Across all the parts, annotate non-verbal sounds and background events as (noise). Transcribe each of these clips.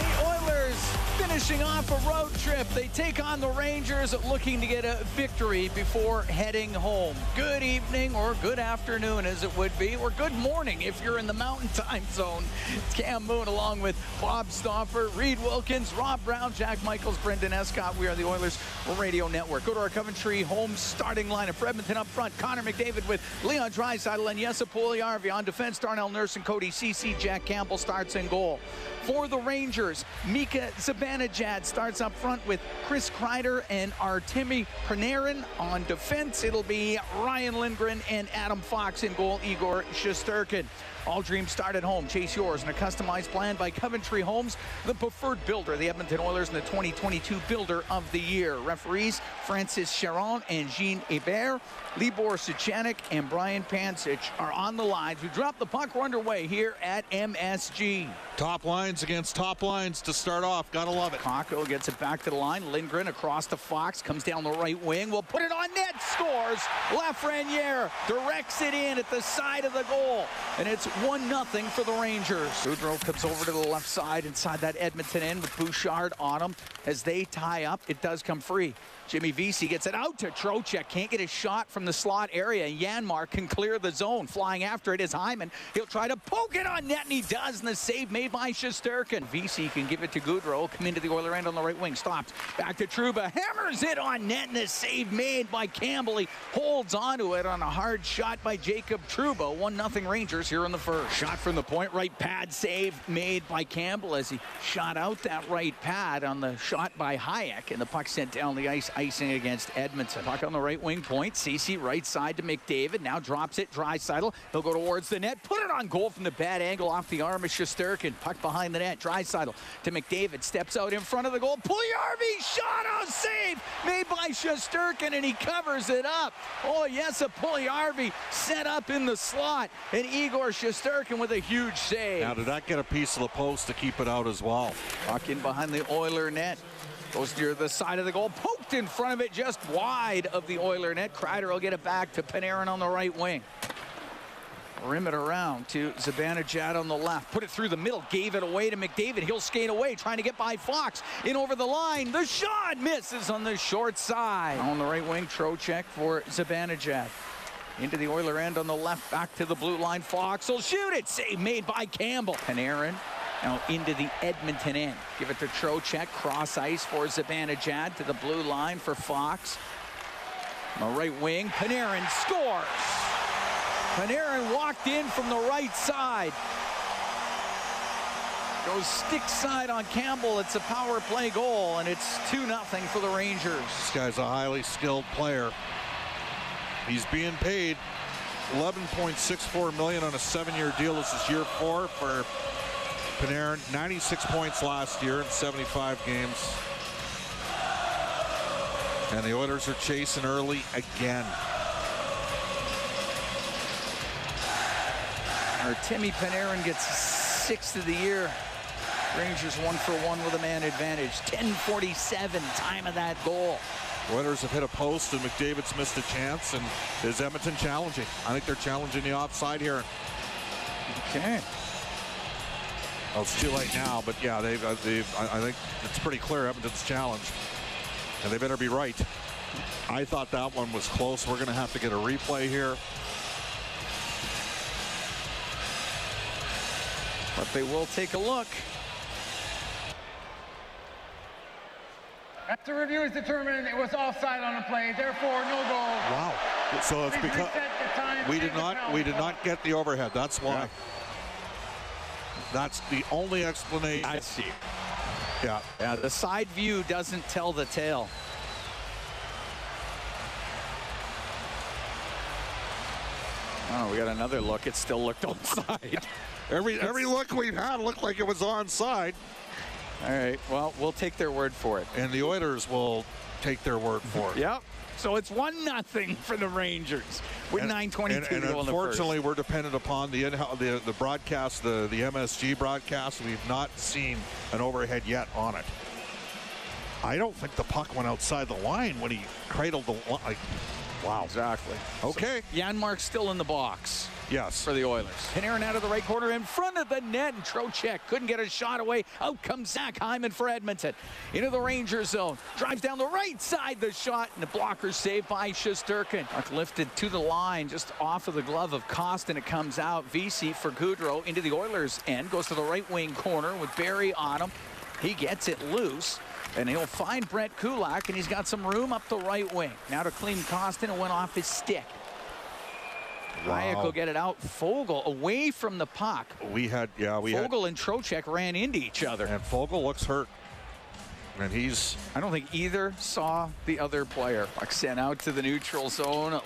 The Oilers finishing off a road trip. They take on the Rangers looking to get a victory before heading home. Good evening or good afternoon as it would be, or good morning if you're in the mountain time zone. It's Cam Moon along with Bob Stauffer, Reid Wilkins, Rob Brown, Jack Michaels, Brendan Escott. We are the Oilers Radio Network. Go to our Coventry home starting lineup. For Edmonton up front, Connor McDavid with Leon Draisaitl and Jesse Puljujärvi. On defense, Darnell Nurse and Cody Ceci. Jack Campbell starts in goal. For the Rangers, Mika Zibanejad starts up front with Chris Kreider and Artemi Panarin. On defense, it'll be Ryan Lindgren and Adam Fox in goal, Igor Shesterkin. All dreams start at home. Chase yours in a customized plan by Coventry Homes, the preferred builder, the Edmonton Oilers, and the 2022 Builder of the Year. Referees Francis Charron and Jean Hebert, Libor Suchanek, and Brian Pancich are on the lines. We drop the puck. We're underway here at MSG. Top lines against top lines to start off. Gotta love it. Kakko gets it back to the line. Lindgren across to Fox, comes down the right wing. Will put it on net, scores. Lafreniere directs it in at the side of the goal, and it's one nothing for the Rangers. Goodrow comes over to the left side inside that Edmonton end with Bouchard on him as they tie up. It does come free. Jimmy Vesey gets it out to Trocheck. Can't get a shot from the slot area. Janmark can clear the zone. Flying after it is Hyman. He'll try to poke it on net, and he does. And the save made by Shesterkin. Vesey can give it to Goodrow. Come into the Oiler end on the right wing. Stops. Back to Trouba. Hammers it on net, and the save made by Campbell. He holds onto it on a hard shot by Jacob Trouba. 1 0 Rangers here in the first. Shot from the point. Right pad save made by Campbell as he shot out that right pad on the shot by Hajek, and the puck sent down the ice icing against Edmonton. Puck on the right wing point. Ceci right side to McDavid. Now drops it. Draisaitl. He'll go towards the net. Put it on goal from the bad angle off the arm of Puck behind the net. Draisaitl to McDavid. Steps out in front of the goal. Puljujärvi shot on save made by Shesterkin and he covers it up. Oh yes, a Puljujärvi set up in the slot and Igor Shesterkin with a huge save. Now, did that get a piece of the post to keep it out as well? Puck in behind the Oiler net. Goes near the side of the goal, poked in front of it, just wide of the Oiler net. Kreider will get it back to Panarin on the right wing. Rim it around to Zibanejad on the left. Put it through the middle. Gave it away to McDavid. He'll skate away, trying to get by Fox. In over the line. The shot misses on the short side. On the right wing, Trocheck for Zibanejad. Into the Oiler end on the left, back to the blue line. Fox will shoot it. Save made by Campbell. Panarin now into the Edmonton end. Give it to Trocheck. Cross ice for Zibanejad to the blue line for Fox. On the right wing, Panarin scores. Panarin walked in from the right side. Goes stick side on Campbell. It's a power play goal, and it's 2 0 for the Rangers. This guy's a highly skilled player. He's being paid 11.64 million on a seven-year deal. This is year four for Panarin. 96 points last year in 75 games. And the Oilers are chasing early again. Timmy Panarin gets sixth of the year. Rangers one for one with a man advantage. 10:47 time of that goal. Oilers have hit a post and McDavid's missed a chance. And is Edmonton challenging? I think they're challenging the offside here. Okay. Well, it's too late now, but yeah, they've, uh, they've, I I think it's pretty clear Edmonton's challenged. And they better be right. I thought that one was close. We're going to have to get a replay here. But they will take a look. After review is determined it was offside on the play, therefore no goal. Wow. So it's Please because reset the time we did not we did not get the overhead. That's why. That's the only explanation. I see. yeah. Yeah, the side view doesn't tell the tale. Oh, we got another look. It still looked (laughs) onside. Every every look we've had looked like it was onside, All right. Well, we'll take their word for it. and the Oilers will take their word for it. Yep. So it's one nothing for the Rangers with And- 9:22 and, to and go in the first. unfortunately, we're dependent upon the, the the broadcast, the the MSG broadcast. We've not seen an overhead yet on it. I don't think the puck went outside the line when he cradled the line. Like, wow. Exactly. Okay. Janmark's still in the box. Yes. for the Oilers. Panarin out of the right corner in front of the net, and Trocheck couldn't get a shot away. Out comes Zach Hyman for Edmonton. Into the Ranger zone. Drives down the right side, the shot, and the blocker saved by Shesterkin. Puck lifted to the line, just off of the glove of Kostin. It comes out. Vesey for Goodrow into the Oilers end. Goes to the right wing corner with Barrie on him. He gets it loose. And he'll find Brett Kulak, and he's got some room up the right wing. Now to Klim Kostin, it went off his stick. Hajek will get it out. Foegele away from the puck. We had, yeah, we had, Foegele and Trocheck ran into each other. and Foegele looks hurt. And he's, I don't think either saw the other player. Puck sent out to the neutral zone,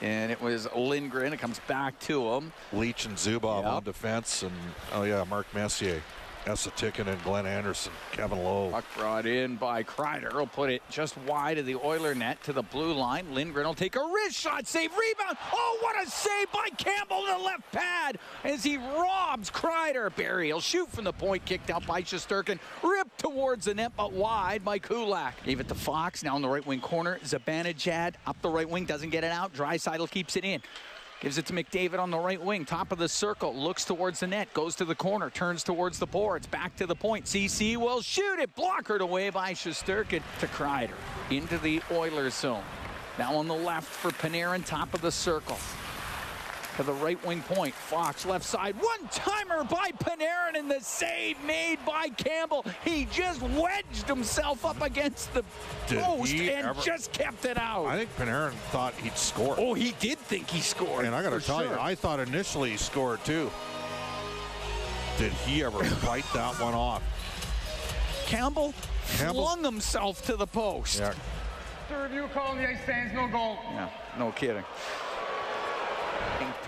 and it was Lindgren. It comes back to him. Leetch and Zubov Yep. on defense, and oh yeah, Mark Messier, Essa and Glenn Anderson, Kevin Lowe. Puck brought in by Kreider. He'll put it just wide of the Oiler net to the blue line. Lindgren will take a wrist shot, save, rebound. Oh, what a save by Campbell to the left pad as he robs Kreider. Barrie will shoot from the point, kicked out by Shesterkin. Ripped towards the net, but wide by Kulak. Gave it to Fox, now in the right wing corner. Zibanejad up the right wing, doesn't get it out. Draisaitl keeps it in. Gives it to McDavid on the right wing, top of the circle, looks towards the net, goes to the corner, turns towards the boards, back to the point. Ceci will shoot it, blockered away by Shesterkin to Kreider. Into the Oilers zone. Now on the left for Panarin, top of the circle. To the right wing point, Fox left side, one timer by Panarin, and the save made by Campbell. He just wedged himself up against the Did post and ever- just kept it out. I think Panarin thought he'd score. oh, he did think he scored. and I got to for tell you. I thought initially he scored too. Did he ever fight that one off? Campbell, Campbell- flung himself to the post. Yeah. After review call, the ice stands, no goal. Yeah, no kidding.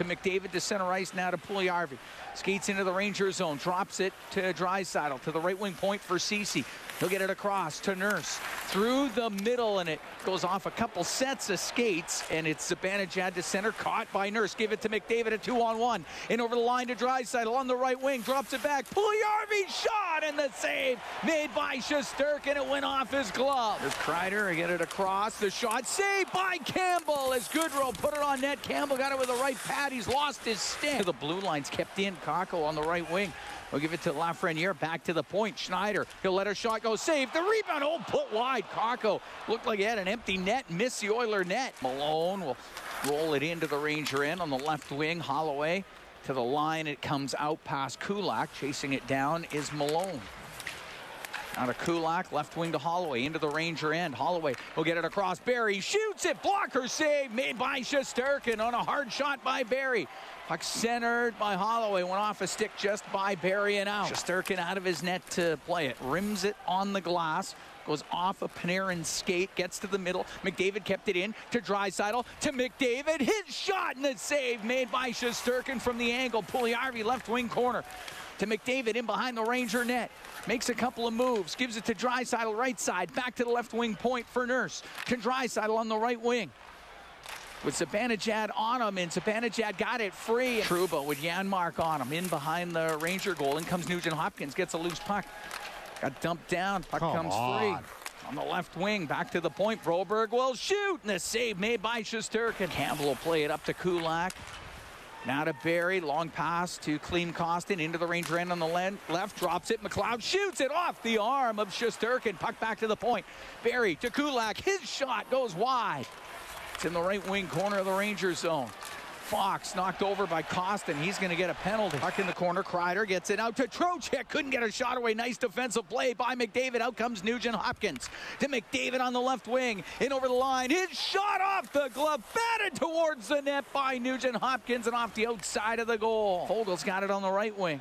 To McDavid to center ice now to Puljujärvi. Skates into the Ranger zone, drops it to Draisaitl to the right wing point for Ceci. He'll get it across to Nurse through the middle, and it goes off a couple sets of skates, and it's Zibanejad to center, caught by Nurse. Give it to McDavid at two on one, and over the line to Draisaitl on the right wing, drops it back. Puljujärvi shot, and the save made by Shesterkin. It went off his glove. There's Kreider, get it across. The shot saved by Campbell as Goodrow put it on net. Campbell got it with the right pad. He's lost his stick. The blue line's kept in. Kakko on the right wing. We'll give it to Lafreniere back to the point. Schneider, he'll let a shot go. Save the rebound. Oh, put wide. Kakko looked like he had an empty net. Missed the Oiler net. Malone will roll it into the Ranger end on the left wing. Holloway to the line. It comes out past Kulak. Chasing it down is Malone. Out of Kulak, left wing to Holloway, into the Ranger end. Holloway will get it across. Barrie shoots it. Blocker save made by Shesterkin on a hard shot by Barrie. Puck centered by Holloway. Went off a stick just by Barrie and out. Shesterkin out of his net to play it. Rims it on the glass. Goes off a Panarin skate, gets to the middle. McDavid kept it in to Draisaitl to McDavid. His shot and the save made by Shesterkin from the angle. Puljujärvi left wing corner to McDavid in behind the Ranger net. Makes a couple of moves, gives it to Draisaitl right side, back to the left wing point for Nurse. To Draisaitl on the right wing. With Zibanejad on him, and Zibanejad got it free. Trouba with Janmark on him, in behind the Ranger goal. In comes Nugent Hopkins, gets a loose puck. Got dumped down, puck Come comes on. free. On the left wing, back to the point. Broberg will shoot, and the save made by Shesterkin. Campbell will play it up to Kulak. Now to Barrie, long pass to Klim Kostin into the Ranger end on the len- left, drops it. McLeod shoots it off the arm of Shesterkin. Puck back to the point. Barrie to Kulak, his shot goes wide. It's in the right wing corner of the Ranger zone. Fox knocked over by Kostin. He's going to get a penalty. Puck in the corner. Kreider gets it out to Trocheck. Couldn't get a shot away. Nice defensive play by McDavid. Out comes Nugent Hopkins to McDavid on the left wing. In over the line. His shot off the glove. Batted towards the net by Nugent Hopkins and off the outside of the goal. Foegele's got it on the right wing.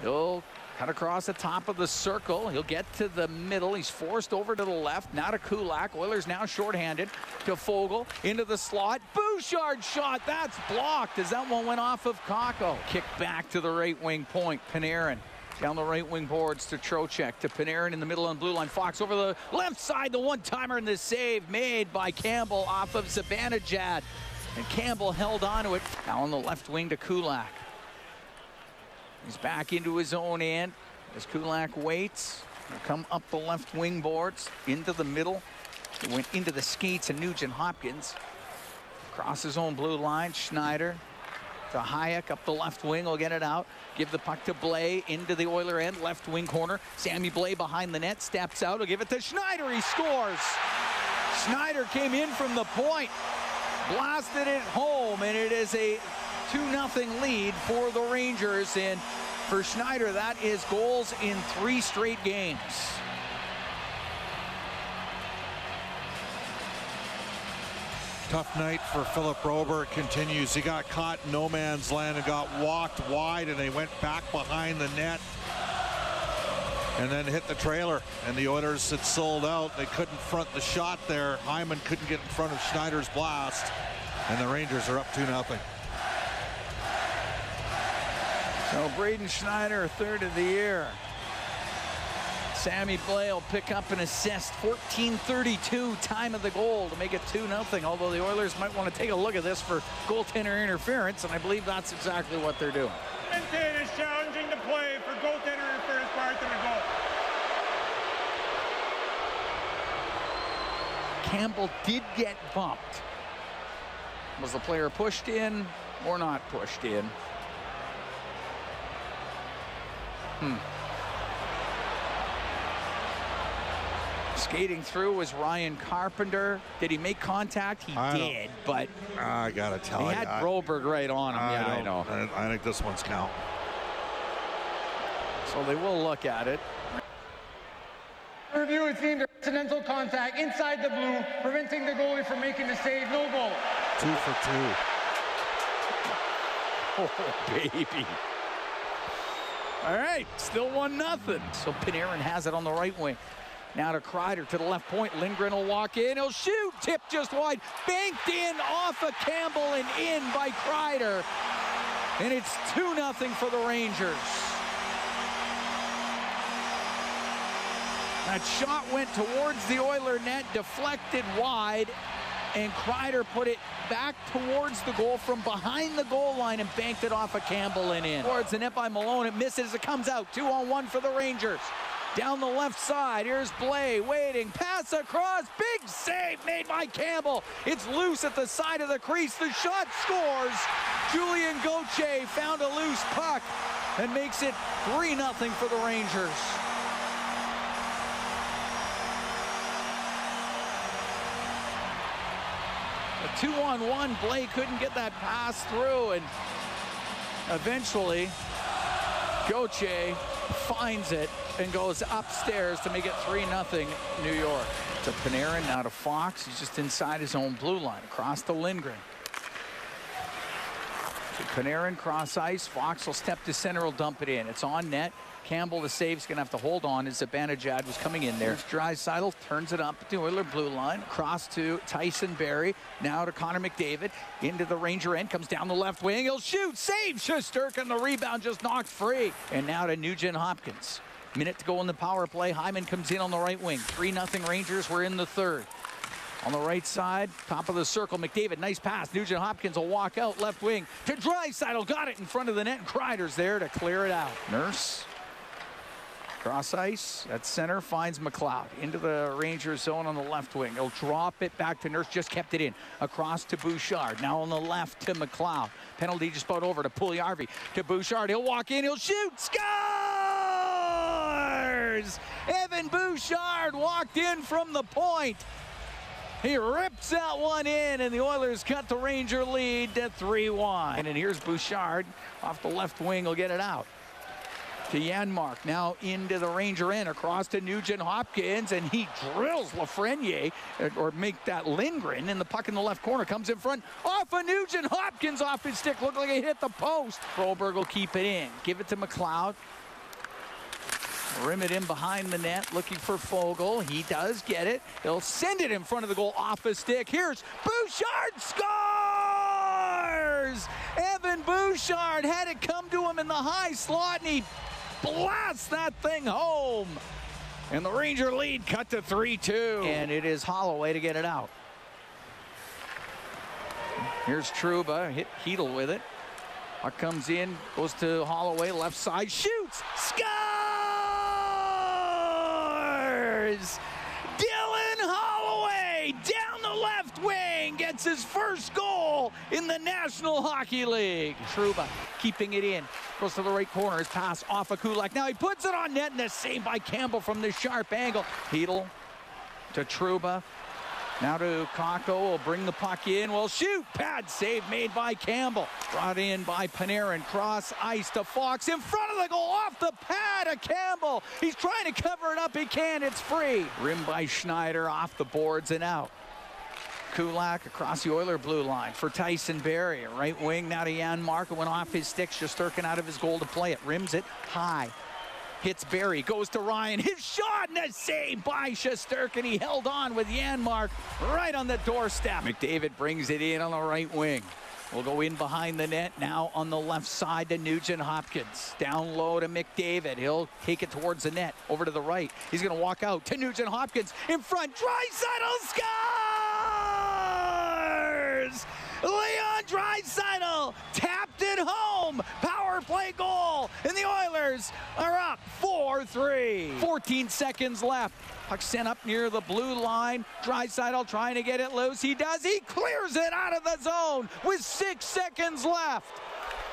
He'll cut across the top of the circle. He'll get to the middle. He's forced over to the left. Now to Kulak. Oilers now shorthanded to Foegele into the slot. Bouchard shot. That's blocked as that one went off of Kakko. Kick back to the right wing point. Panarin. Down the right wing boards to Trocheck to Panarin in the middle on blue line. Fox over the left side. The one timer and the save made by Campbell off of Zibanejad. And Campbell held on to it. Now on the left wing to Kulak. He's back into his own end as Kulak waits. He'll come up the left wing boards into the middle. He went into the skates and Nugent Hopkins. Across his own blue line, Schneider to Hajek up the left wing. will get it out. Give the puck to Blais into the Oiler end, left wing corner. Sammy Blais behind the net, steps out. He'll give it to Schneider. He scores. Schneider came in from the point, blasted it home, and it is a 2 0 lead for the Rangers. And for Schneider, that is goals in three straight games. Tough night for Philip Broberg continues. He got caught in no man's land and got walked wide, and they went back behind the net and then hit the trailer. And the Oilers had sold out. They couldn't front the shot there. Hyman couldn't get in front of Schneider's blast, and the Rangers are up 2 0. So Braden Schneider, third of the year. Sammy Blais will pick up an assist. 14:32 time of the goal to make it 2-0. Although the Oilers might want to take a look at this for goaltender interference, and I believe that's exactly what they're doing. Is challenging the play for goaltender interference prior to the goal. Campbell did get bumped. Was the player pushed in or not pushed in? Hmm. Skating through was Ryan Carpenter. Did he make contact? He I did, but I gotta tell he you, had I- Broberg right on him. I yeah, I know. I, I think this one's count. So they will look at it. Review it seemed accidental contact inside the blue, preventing the goalie from making the save. No goal. Two for two. (laughs) Oh, baby. All right, still one nothing. So Panarin has it on the right wing. Now to Kreider to the left point. Lindgren will walk in. He'll shoot. Tip just wide. Banked in off of Campbell and in by Kreider. And it's 2 0 for the Rangers. That shot went towards the Oiler net, deflected wide, and Kreider put it back towards the goal from behind the goal line and banked it off of Campbell and in. Towards the net by Malone. It misses. It comes out. Two on one for the Rangers. Down the left side, here's Blais waiting. Pass across. Big save made by Campbell. It's loose at the side of the crease. The shot scores. Julien Gauthier found a loose puck and makes it 3 0 for the Rangers. Two on one, Blake couldn't get that pass through, and eventually Goche finds it and goes upstairs to make it 3 0 New York. To Panarin, now to Fox. He's just inside his own blue line, across to Lindgren. To Panarin, cross ice. Fox will step to center, will dump it in. It's on net. Campbell, the save's going to have to hold on as Zibanejad was coming in there. Draisaitl turns it up to Oiler blue line. Across to Tyson Barrie. Now to Connor McDavid. Into the Ranger end. Comes down the left wing. He'll shoot. Save. Shesterkin. The rebound just knocked free. And now to Nugent Hopkins. Minute to go in the power play. Hyman comes in on the right wing. 3 0 Rangers. We're in the third. On the right side, top of the circle, McDavid, nice pass. Nugent Hopkins will walk out left wing to Draisaitl. Got it in front of the net. and Kreider's there to clear it out. Nurse Cross ice at center finds McLeod into the Rangers zone on the left wing. He'll drop it back to Nurse, just kept it in. Across to Bouchard. Now on the left to McLeod. Penalty just about over to Puljujärvi. To Bouchard. He'll walk in. He'll shoot. Scores! Evan Bouchard walked in from the point. He rips that one in, and the Oilers cut the Ranger lead to 3 1. And here's Bouchard off the left wing, He'll get it out to Janmark. Now into the Ranger end, across to Nugent Hopkins, and he drills Lafreniere, uh, or make that Lindgren, and the puck in the left corner comes in front. Off of Nugent Hopkins off his stick. Looked like it hit the post. Broberg will keep it in. Give it to McLeod. Rim it in behind the net, looking for Foegele. He does get it. He'll send it in front of the goal off his stick. Here's Bouchard scores! Evan Bouchard had it come to him in the high slot, and he blasts that thing home. And the Ranger lead cut to 3 2. And it is Holloway to get it out. Here's Trouba, hit Heedle with it. Puck comes in, goes to Holloway, left side, shoots! Dylan Holloway down the left wing gets his first goal in the National Hockey League. Trouba keeping it in. Goes to the right corner. His pass off of Kulak. Now he puts it on net and the save by Campbell from the sharp angle. Heedle to Trouba. Now to Kakko will bring the puck in. Well, shoot. Pad save made by Campbell. Brought in by Panarin. Cross ice to Fox. In front of the goal. Off the pad of Campbell. He's trying to cover it up. He can. It's free. Rim by Schneider. Off the boards and out. Kulak across the Oiler blue line for Tyson Barrie. Right wing now to Janmark. Went off his stick. Shesterkin out of his goal to play it. Rims it high hits Barrie, goes to Ryan. His shot and a save by Shesterkin. He held on with Janmark right on the doorstep. McDavid brings it in on the right wing. We'll go in behind the net now on the left side to Nugent Hopkins. Down low to McDavid. He'll take it towards the net. Over to the right. He's going to walk out to Nugent Hopkins. In front, Draisaitl Leon Draisaitl tapped it home. Power play goal. And the Oilers are up 4-3. 14 seconds left. Puck sent up near the blue line. Draisaitl trying to get it loose. He does. He clears it out of the zone with six seconds left.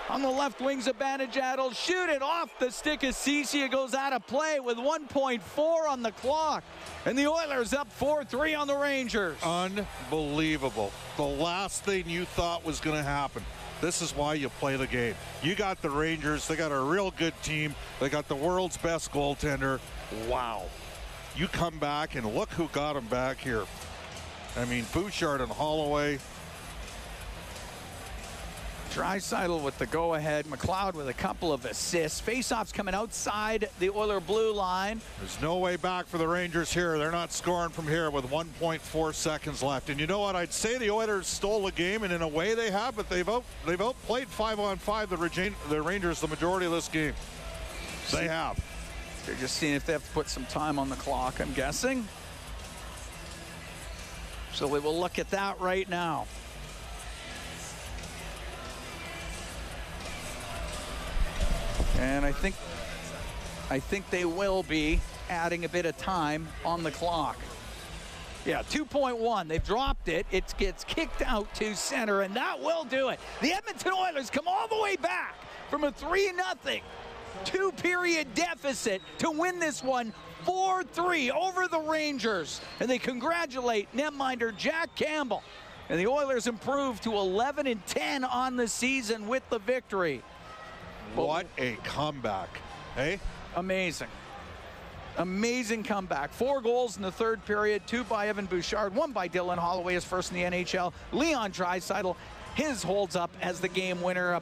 On the left wing's Zibanejad shoot it off the stick of Ceci. It goes out of play with 1.4 on the clock. And the Oilers up 4-3 on the Rangers. Unbelievable. The last thing you thought was going to happen. This is why you play the game. You got the Rangers. They got a real good team. They got the world's best goaltender. Wow. You come back and look who got them back here. I mean, Bouchard and Holloway. Draisaitl with the go-ahead. McLeod with a couple of assists. Faceoffs coming outside the Oiler blue line. There's no way back for the Rangers here. They're not scoring from here with 1.4 seconds left. And you know what? I'd say the Oilers stole the game, and in a way they have, but they've out, they've outplayed five on five the, Reg- the Rangers the majority of this game. They have. They're just seeing if they have to put some time on the clock, I'm guessing. So we will look at that right now. And I think I think they will be adding a bit of time on the clock. Yeah, 2.1. They've dropped it. It gets kicked out to center, and that will do it. The Edmonton Oilers come all the way back from a 3 0 two period deficit to win this one 4 3 over the Rangers. And they congratulate netminder Jack Campbell. And the Oilers improve to 11 and 10 on the season with the victory. What a comeback. Hey? Amazing. Amazing comeback. Four goals in the third period, two by Evan Bouchard, one by Dylan Holloway, his first in the NHL. Leon Draisaitl, his holds up as the game winner.